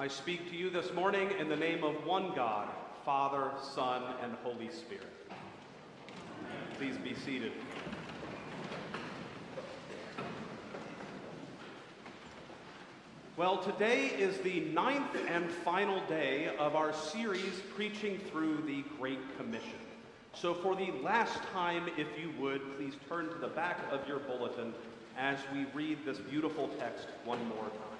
I speak to you this morning in the name of one God, Father, Son, and Holy Spirit. Please be seated. Well, today is the ninth and final day of our series preaching through the Great Commission. So, for the last time, if you would, please turn to the back of your bulletin as we read this beautiful text one more time.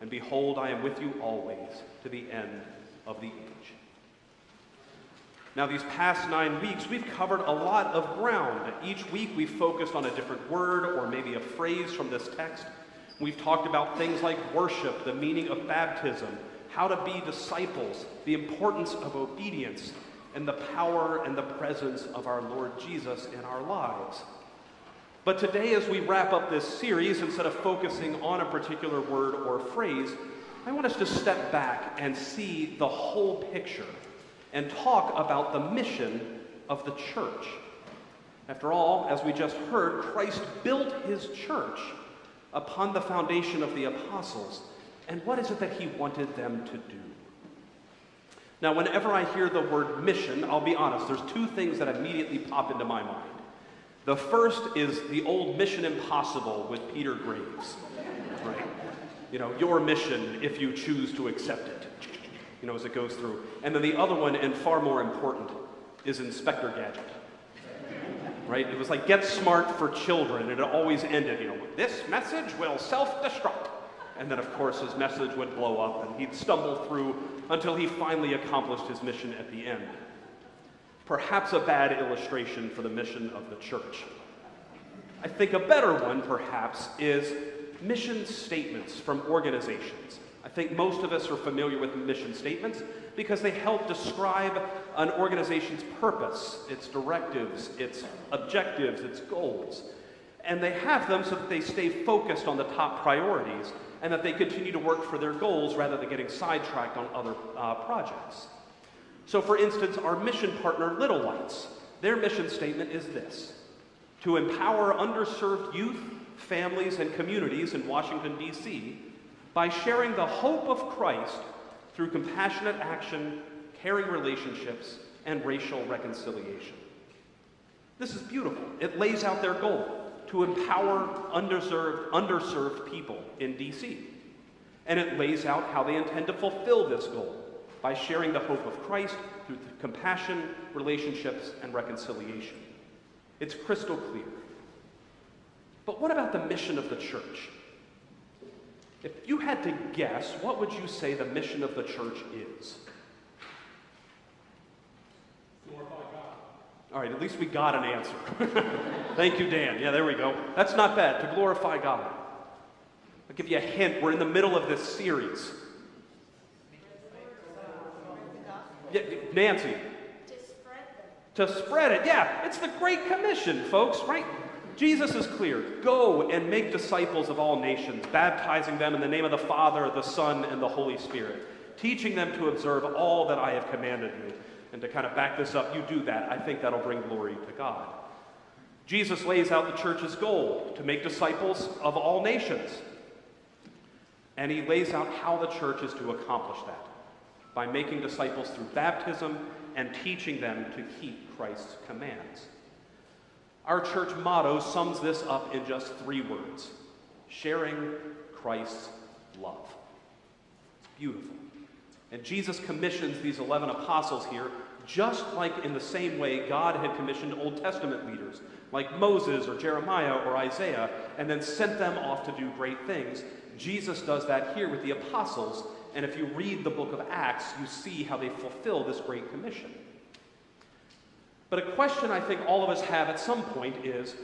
And behold, I am with you always to the end of the age. Now, these past nine weeks, we've covered a lot of ground. Each week, we've focused on a different word or maybe a phrase from this text. We've talked about things like worship, the meaning of baptism, how to be disciples, the importance of obedience, and the power and the presence of our Lord Jesus in our lives. But today, as we wrap up this series, instead of focusing on a particular word or phrase, I want us to step back and see the whole picture and talk about the mission of the church. After all, as we just heard, Christ built his church upon the foundation of the apostles. And what is it that he wanted them to do? Now, whenever I hear the word mission, I'll be honest, there's two things that immediately pop into my mind. The first is the old Mission Impossible with Peter Graves, right? You know, your mission if you choose to accept it, you know, as it goes through. And then the other one, and far more important, is Inspector Gadget. Right? It was like get smart for children, and it always ended, you know, this message will self destruct. And then, of course, his message would blow up, and he'd stumble through until he finally accomplished his mission at the end perhaps a bad illustration for the mission of the church. I think a better one, perhaps, is mission statements from organizations. I think most of us are familiar with mission statements because they help describe an organization's purpose, its directives, its objectives, its goals. And they have them so that they stay focused on the top priorities and that they continue to work for their goals rather than getting sidetracked on other uh, projects. So, for instance, our mission partner, Little Lights, their mission statement is this to empower underserved youth, families, and communities in Washington, D.C. by sharing the hope of Christ through compassionate action, caring relationships, and racial reconciliation. This is beautiful. It lays out their goal to empower underserved, underserved people in D.C. And it lays out how they intend to fulfill this goal by sharing the hope of Christ through compassion, relationships, and reconciliation. It's crystal clear. But what about the mission of the church? If you had to guess, what would you say the mission of the church is? Glorify God. All right, at least we got an answer. Thank you, Dan. Yeah, there we go. That's not bad, to glorify God. I'll give you a hint. We're in the middle of this series. Yeah, Nancy. To spread them. To spread it. Yeah, it's the Great Commission, folks, right? Jesus is clear. Go and make disciples of all nations, baptizing them in the name of the Father, the Son, and the Holy Spirit, teaching them to observe all that I have commanded you. And to kind of back this up, you do that. I think that'll bring glory to God. Jesus lays out the church's goal to make disciples of all nations. And he lays out how the church is to accomplish that by making disciples through baptism and teaching them to keep Christ's commands. Our church motto sums this up in just three words sharing Christ's love. It's beautiful. And Jesus commissions these 11 apostles here just like in the same way God had commissioned Old Testament leaders like Moses or Jeremiah or Isaiah and then sent them off to do great things. Jesus does that here with the apostles and if you read the book of Acts, you see how they fulfill this great commission. But a question I think all of us have at some point is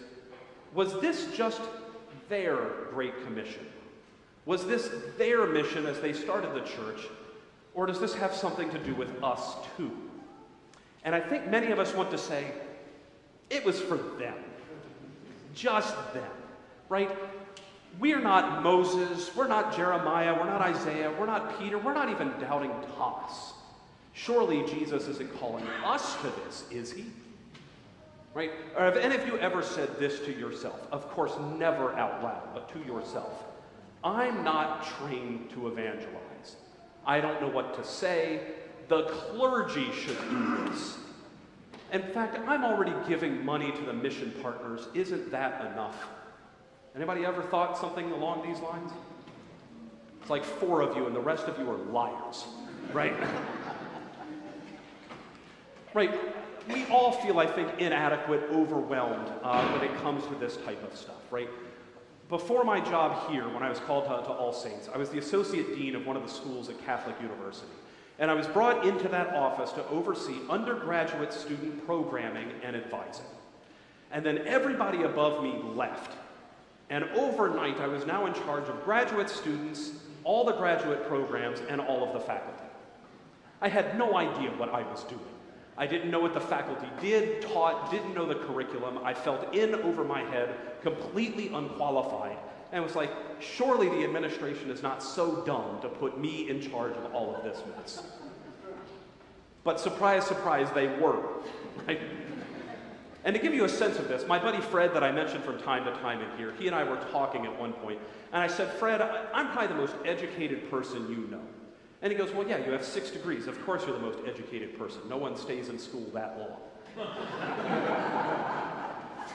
was this just their great commission? Was this their mission as they started the church, or does this have something to do with us too? And I think many of us want to say, it was for them. Just them, right? We're not Moses, we're not Jeremiah, we're not Isaiah, we're not Peter, we're not even doubting Thomas. Surely Jesus isn't calling us to this, is he? Right? Or have any of you ever said this to yourself? Of course, never out loud, but to yourself. I'm not trained to evangelize. I don't know what to say. The clergy should do this. In fact, I'm already giving money to the mission partners. Isn't that enough? Anybody ever thought something along these lines? It's like four of you, and the rest of you are liars, right? right. We all feel, I think, inadequate, overwhelmed uh, when it comes to this type of stuff, right? Before my job here, when I was called to, to All Saints, I was the associate dean of one of the schools at Catholic University. And I was brought into that office to oversee undergraduate student programming and advising. And then everybody above me left. And overnight, I was now in charge of graduate students, all the graduate programs, and all of the faculty. I had no idea what I was doing. I didn't know what the faculty did, taught, didn't know the curriculum. I felt in over my head, completely unqualified, and was like, surely the administration is not so dumb to put me in charge of all of this mess. But surprise, surprise, they were. Right? And to give you a sense of this, my buddy Fred, that I mentioned from time to time in here, he and I were talking at one point, and I said, Fred, I'm probably the most educated person you know. And he goes, Well, yeah, you have six degrees. Of course, you're the most educated person. No one stays in school that long.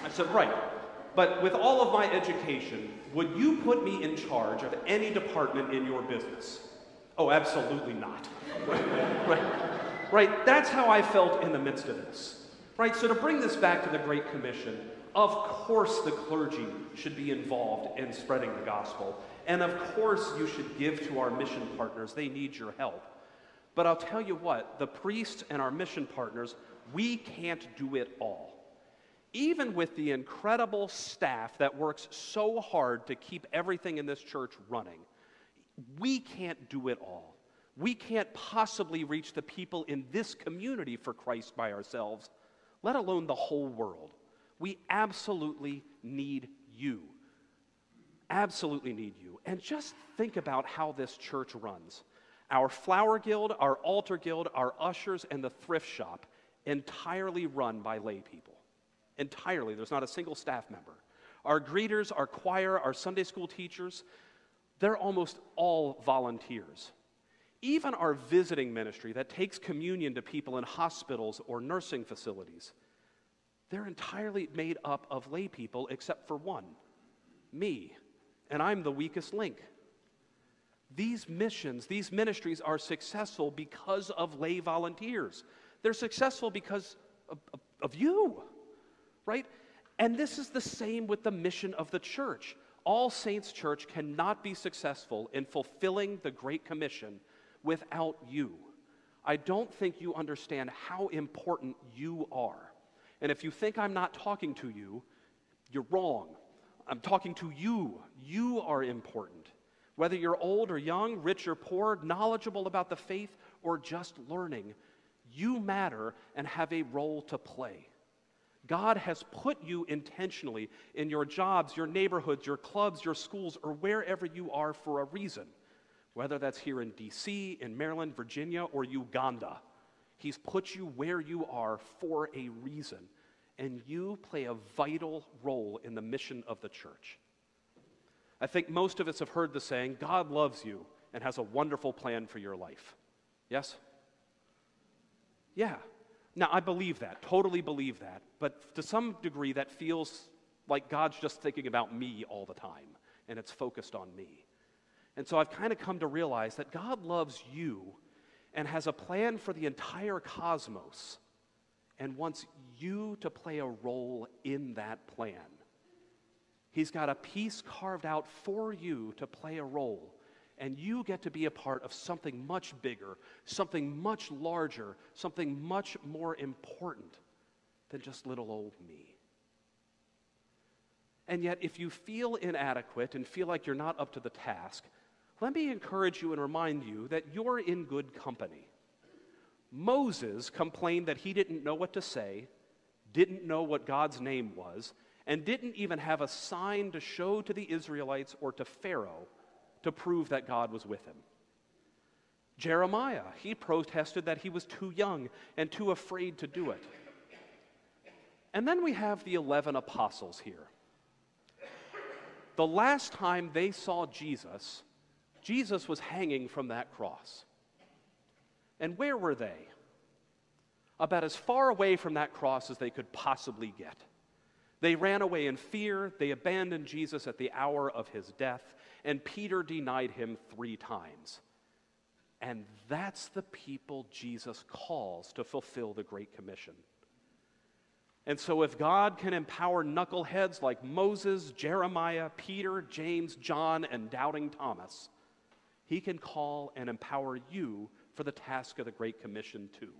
I said, Right. But with all of my education, would you put me in charge of any department in your business? Oh, absolutely not. right. right? That's how I felt in the midst of this. Right? So, to bring this back to the Great Commission, of course the clergy should be involved in spreading the gospel. And of course, you should give to our mission partners. They need your help. But I'll tell you what, the priests and our mission partners, we can't do it all. Even with the incredible staff that works so hard to keep everything in this church running, we can't do it all. We can't possibly reach the people in this community for Christ by ourselves, let alone the whole world. We absolutely need you absolutely need you. And just think about how this church runs. Our flower guild, our altar guild, our ushers, and the thrift shop entirely run by lay people. Entirely. There's not a single staff member. Our greeters, our choir, our Sunday school teachers, they're almost all volunteers. Even our visiting ministry that takes communion to people in hospitals or nursing facilities, they're entirely made up of lay people except for one me and I'm the weakest link. These missions, these ministries are successful because of lay volunteers. They're successful because of, of, of, you, right? And this is the same with the mission of the church. All Saints Church cannot be successful in fulfilling the Great Commission without you. I don't think you understand how important you are. And if you think I'm not talking to you, you're wrong. I'm talking to you. You are important. Whether you're old or young, rich or poor, knowledgeable about the faith, or just learning, you matter and have a role to play. God has put you intentionally in your jobs, your neighborhoods, your clubs, your schools, or wherever you are for a reason. Whether that's here in DC, in Maryland, Virginia, or Uganda. He's put you where you are for a reason and you play a vital role in the mission of the church. I think most of us have heard the saying, God loves you and has a wonderful plan for your life. Yes? Yeah. Now, I believe that, totally believe that, but to some degree, that feels like God's just thinking about me all the time, and it's focused on me. And so I've kind of come to realize that God loves you and has a plan for the entire cosmos and wants you to play a role in that plan. He's got a piece carved out for you to play a role, and you get to be a part of something much bigger, something much larger, something much more important than just little old me. And yet, if you feel inadequate and feel like you're not up to the task, let me encourage you and remind you that you're in good company. Moses complained that he didn't know what to say, didn't know what God's name was, and didn't even have a sign to show to the Israelites or to Pharaoh to prove that God was with him. Jeremiah, he protested that he was too young and too afraid to do it. And then we have the 11 apostles here. The last time they saw Jesus, Jesus was hanging from that cross. And where were they? About as far away from that cross as they could possibly get. They ran away in fear. They abandoned Jesus at the hour of his death, and Peter denied him three times. And that's the people Jesus calls to fulfill the Great Commission. And so, if God can empower knuckleheads like Moses, Jeremiah, Peter, James, John, and doubting Thomas, he can call and empower you for the task of the Great Commission too.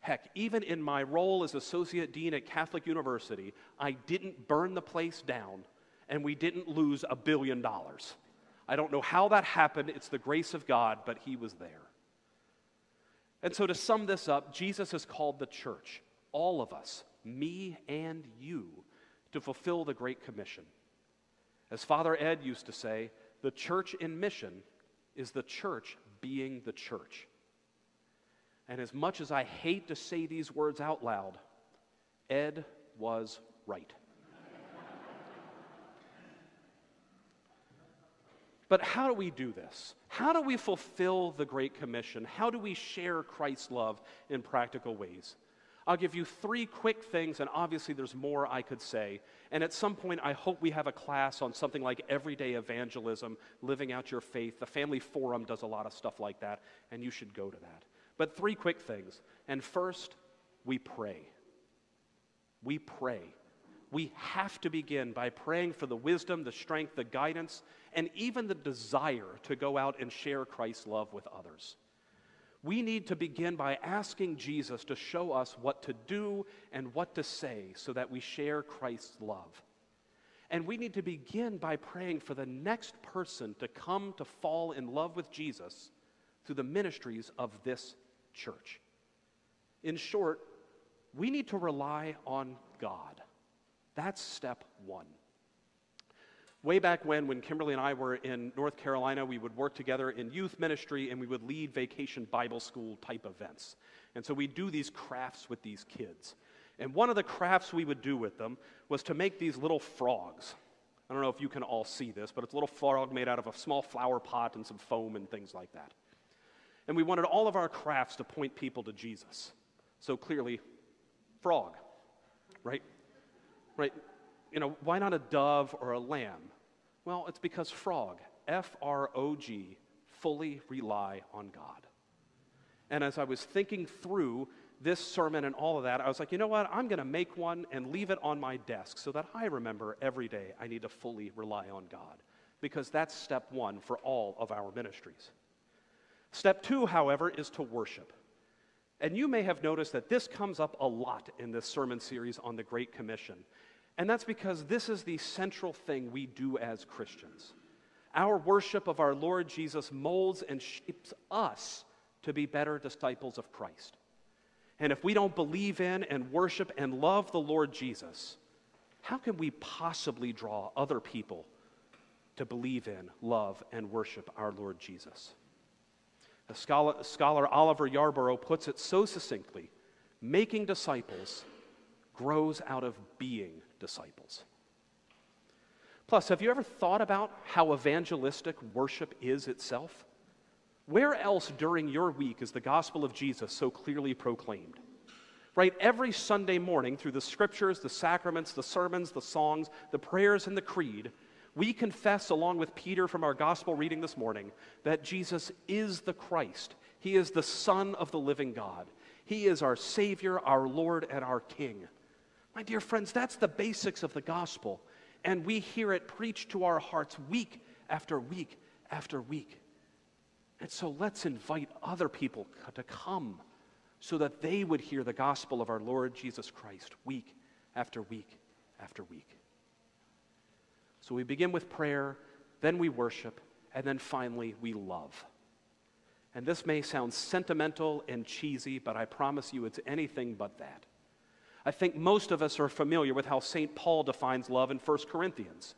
Heck, even in my role as Associate Dean at Catholic University, I didn't burn the place down and we didn't lose a billion dollars. I don't know how that happened. It's the grace of God, but He was there. And so, to sum this up, Jesus has called the church, all of us, me and you, to fulfill the Great Commission. As Father Ed used to say, the church in mission is the church being the church. And as much as I hate to say these words out loud, Ed was right. But how do we do this? How do we fulfill the Great Commission? How do we share Christ's love in practical ways? I'll give you three quick things, and obviously there's more I could say. And at some point, I hope we have a class on something like everyday evangelism, living out your faith. The Family Forum does a lot of stuff like that, and you should go to that. But three quick things. And first, we pray. We pray we have to begin by praying for the wisdom, the strength, the guidance, and even the desire to go out and share Christ's love with others. We need to begin by asking Jesus to show us what to do and what to say so that we share Christ's love. And we need to begin by praying for the next person to come to fall in love with Jesus through the ministries of this church. In short, we need to rely on God. That's step one. Way back when, when Kimberly and I were in North Carolina, we would work together in youth ministry and we would lead vacation Bible school type events. And so we do these crafts with these kids. And one of the crafts we would do with them was to make these little frogs. I don't know if you can all see this, but it's a little frog made out of a small flower pot and some foam and things like that. And we wanted all of our crafts to point people to Jesus. So clearly, frog, right? right? You know, why not a dove or a lamb? Well, it's because frog, F R O G, fully rely on God. And as I was thinking through this sermon and all of that, I was like, you know what? I'm going to make one and leave it on my desk so that I remember every day I need to fully rely on God. Because that's step one for all of our ministries. Step two, however, is to worship. And you may have noticed that this comes up a lot in this sermon series on the Great Commission. And that's because this is the central thing we do as Christians. Our worship of our Lord Jesus molds and shapes us to be better disciples of Christ. And if we don't believe in and worship and love the Lord Jesus, how can we possibly draw other people to believe in, love, and worship our Lord Jesus? The scholar, scholar Oliver Yarborough puts it so succinctly making disciples grows out of being disciples. Plus, have you ever thought about how evangelistic worship is itself? Where else during your week is the gospel of Jesus so clearly proclaimed? Right? Every Sunday morning, through the scriptures, the sacraments, the sermons, the songs, the prayers, and the creed, we confess, along with Peter from our gospel reading this morning, that Jesus is the Christ. He is the Son of the living God. He is our Savior, our Lord, and our King. My dear friends, that's the basics of the gospel. And we hear it preached to our hearts week after week after week. And so let's invite other people to come so that they would hear the gospel of our Lord Jesus Christ week after week after week. So we begin with prayer, then we worship, and then finally we love. And this may sound sentimental and cheesy, but I promise you it's anything but that. I think most of us are familiar with how St. Paul defines love in 1 Corinthians.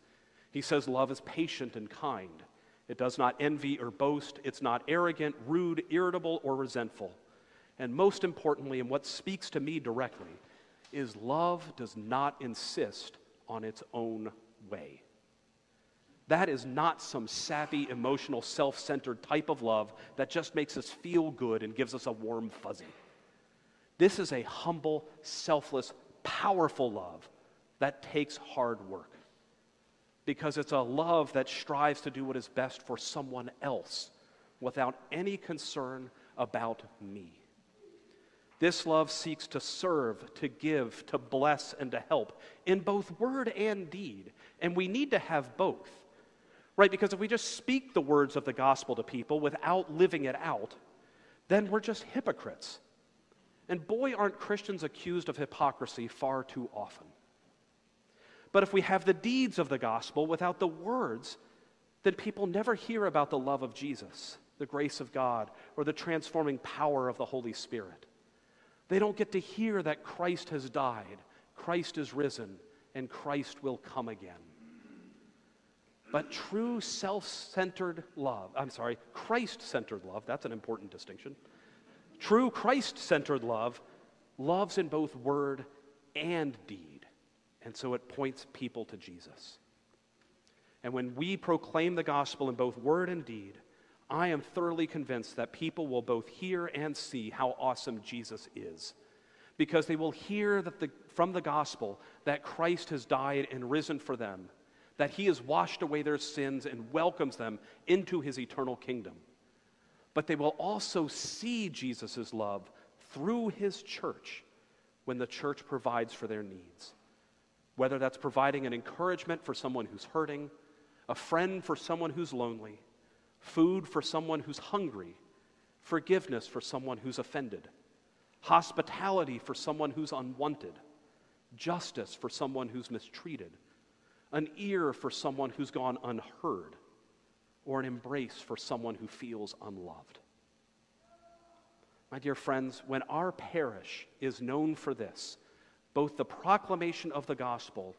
He says love is patient and kind. It does not envy or boast. It's not arrogant, rude, irritable, or resentful. And most importantly, and what speaks to me directly, is love does not insist on its own way. That is not some sappy, emotional, self centered type of love that just makes us feel good and gives us a warm fuzzy. This is a humble, selfless, powerful love that takes hard work because it's a love that strives to do what is best for someone else without any concern about me. This love seeks to serve, to give, to bless, and to help in both word and deed. And we need to have both, right? Because if we just speak the words of the gospel to people without living it out, then we're just hypocrites. And boy, aren't Christians accused of hypocrisy far too often. But if we have the deeds of the gospel without the words, then people never hear about the love of Jesus, the grace of God, or the transforming power of the Holy Spirit. They don't get to hear that Christ has died, Christ is risen, and Christ will come again. But true self centered love, I'm sorry, Christ centered love, that's an important distinction. True Christ centered love loves in both word and deed. And so it points people to Jesus. And when we proclaim the gospel in both word and deed, I am thoroughly convinced that people will both hear and see how awesome Jesus is. Because they will hear that the, from the gospel that Christ has died and risen for them, that he has washed away their sins and welcomes them into his eternal kingdom. But they will also see Jesus' love through his church when the church provides for their needs. Whether that's providing an encouragement for someone who's hurting, a friend for someone who's lonely, food for someone who's hungry, forgiveness for someone who's offended, hospitality for someone who's unwanted, justice for someone who's mistreated, an ear for someone who's gone unheard, or an embrace for someone who feels unloved. My dear friends, when our parish is known for this, both the proclamation of the gospel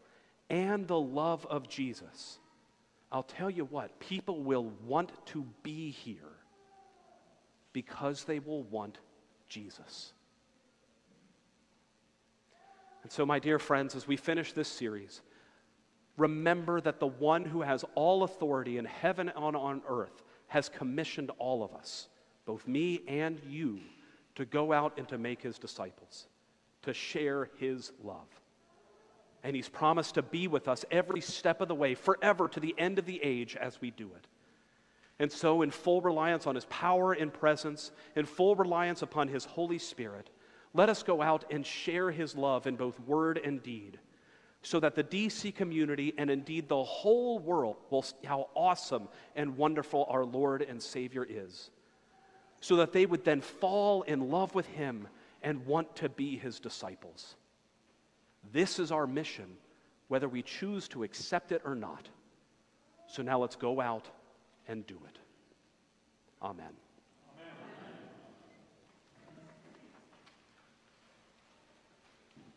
and the love of Jesus, I'll tell you what, people will want to be here because they will want Jesus. And so, my dear friends, as we finish this series, remember that the one who has all authority in heaven and on earth has commissioned all of us, both me and you, to go out and to make his disciples, to share his love and He's promised to be with us every step of the way, forever to the end of the age as we do it. And so, in full reliance on His power and presence, in full reliance upon His Holy Spirit, let us go out and share His love in both word and deed, so that the DC community and indeed the whole world will see how awesome and wonderful our Lord and Savior is, so that they would then fall in love with Him and want to be His disciples. This is our mission, whether we choose to accept it or not. So now let's go out and do it. Amen.